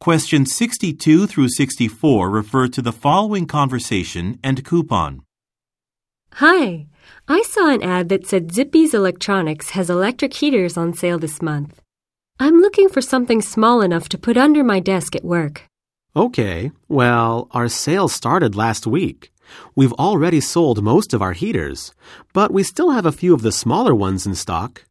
Questions 62 through 64 refer to the following conversation and coupon. Hi, I saw an ad that said Zippy's Electronics has electric heaters on sale this month. I'm looking for something small enough to put under my desk at work. Okay, well, our sale started last week. We've already sold most of our heaters, but we still have a few of the smaller ones in stock.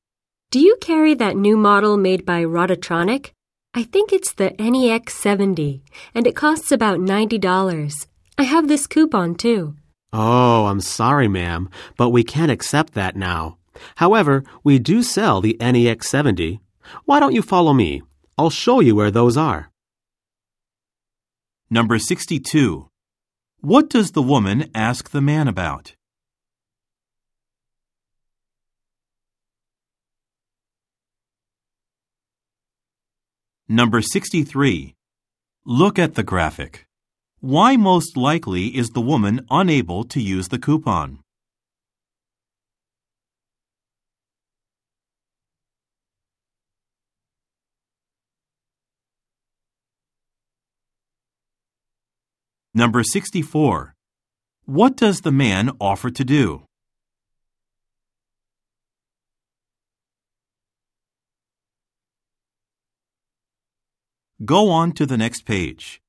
Do you carry that new model made by Rototronic? I think it's the NEX 70, and it costs about $90. I have this coupon too. Oh, I'm sorry, ma'am, but we can't accept that now. However, we do sell the NEX 70. Why don't you follow me? I'll show you where those are. Number 62. What does the woman ask the man about? Number 63. Look at the graphic. Why most likely is the woman unable to use the coupon? Number 64. What does the man offer to do? Go on to the next page.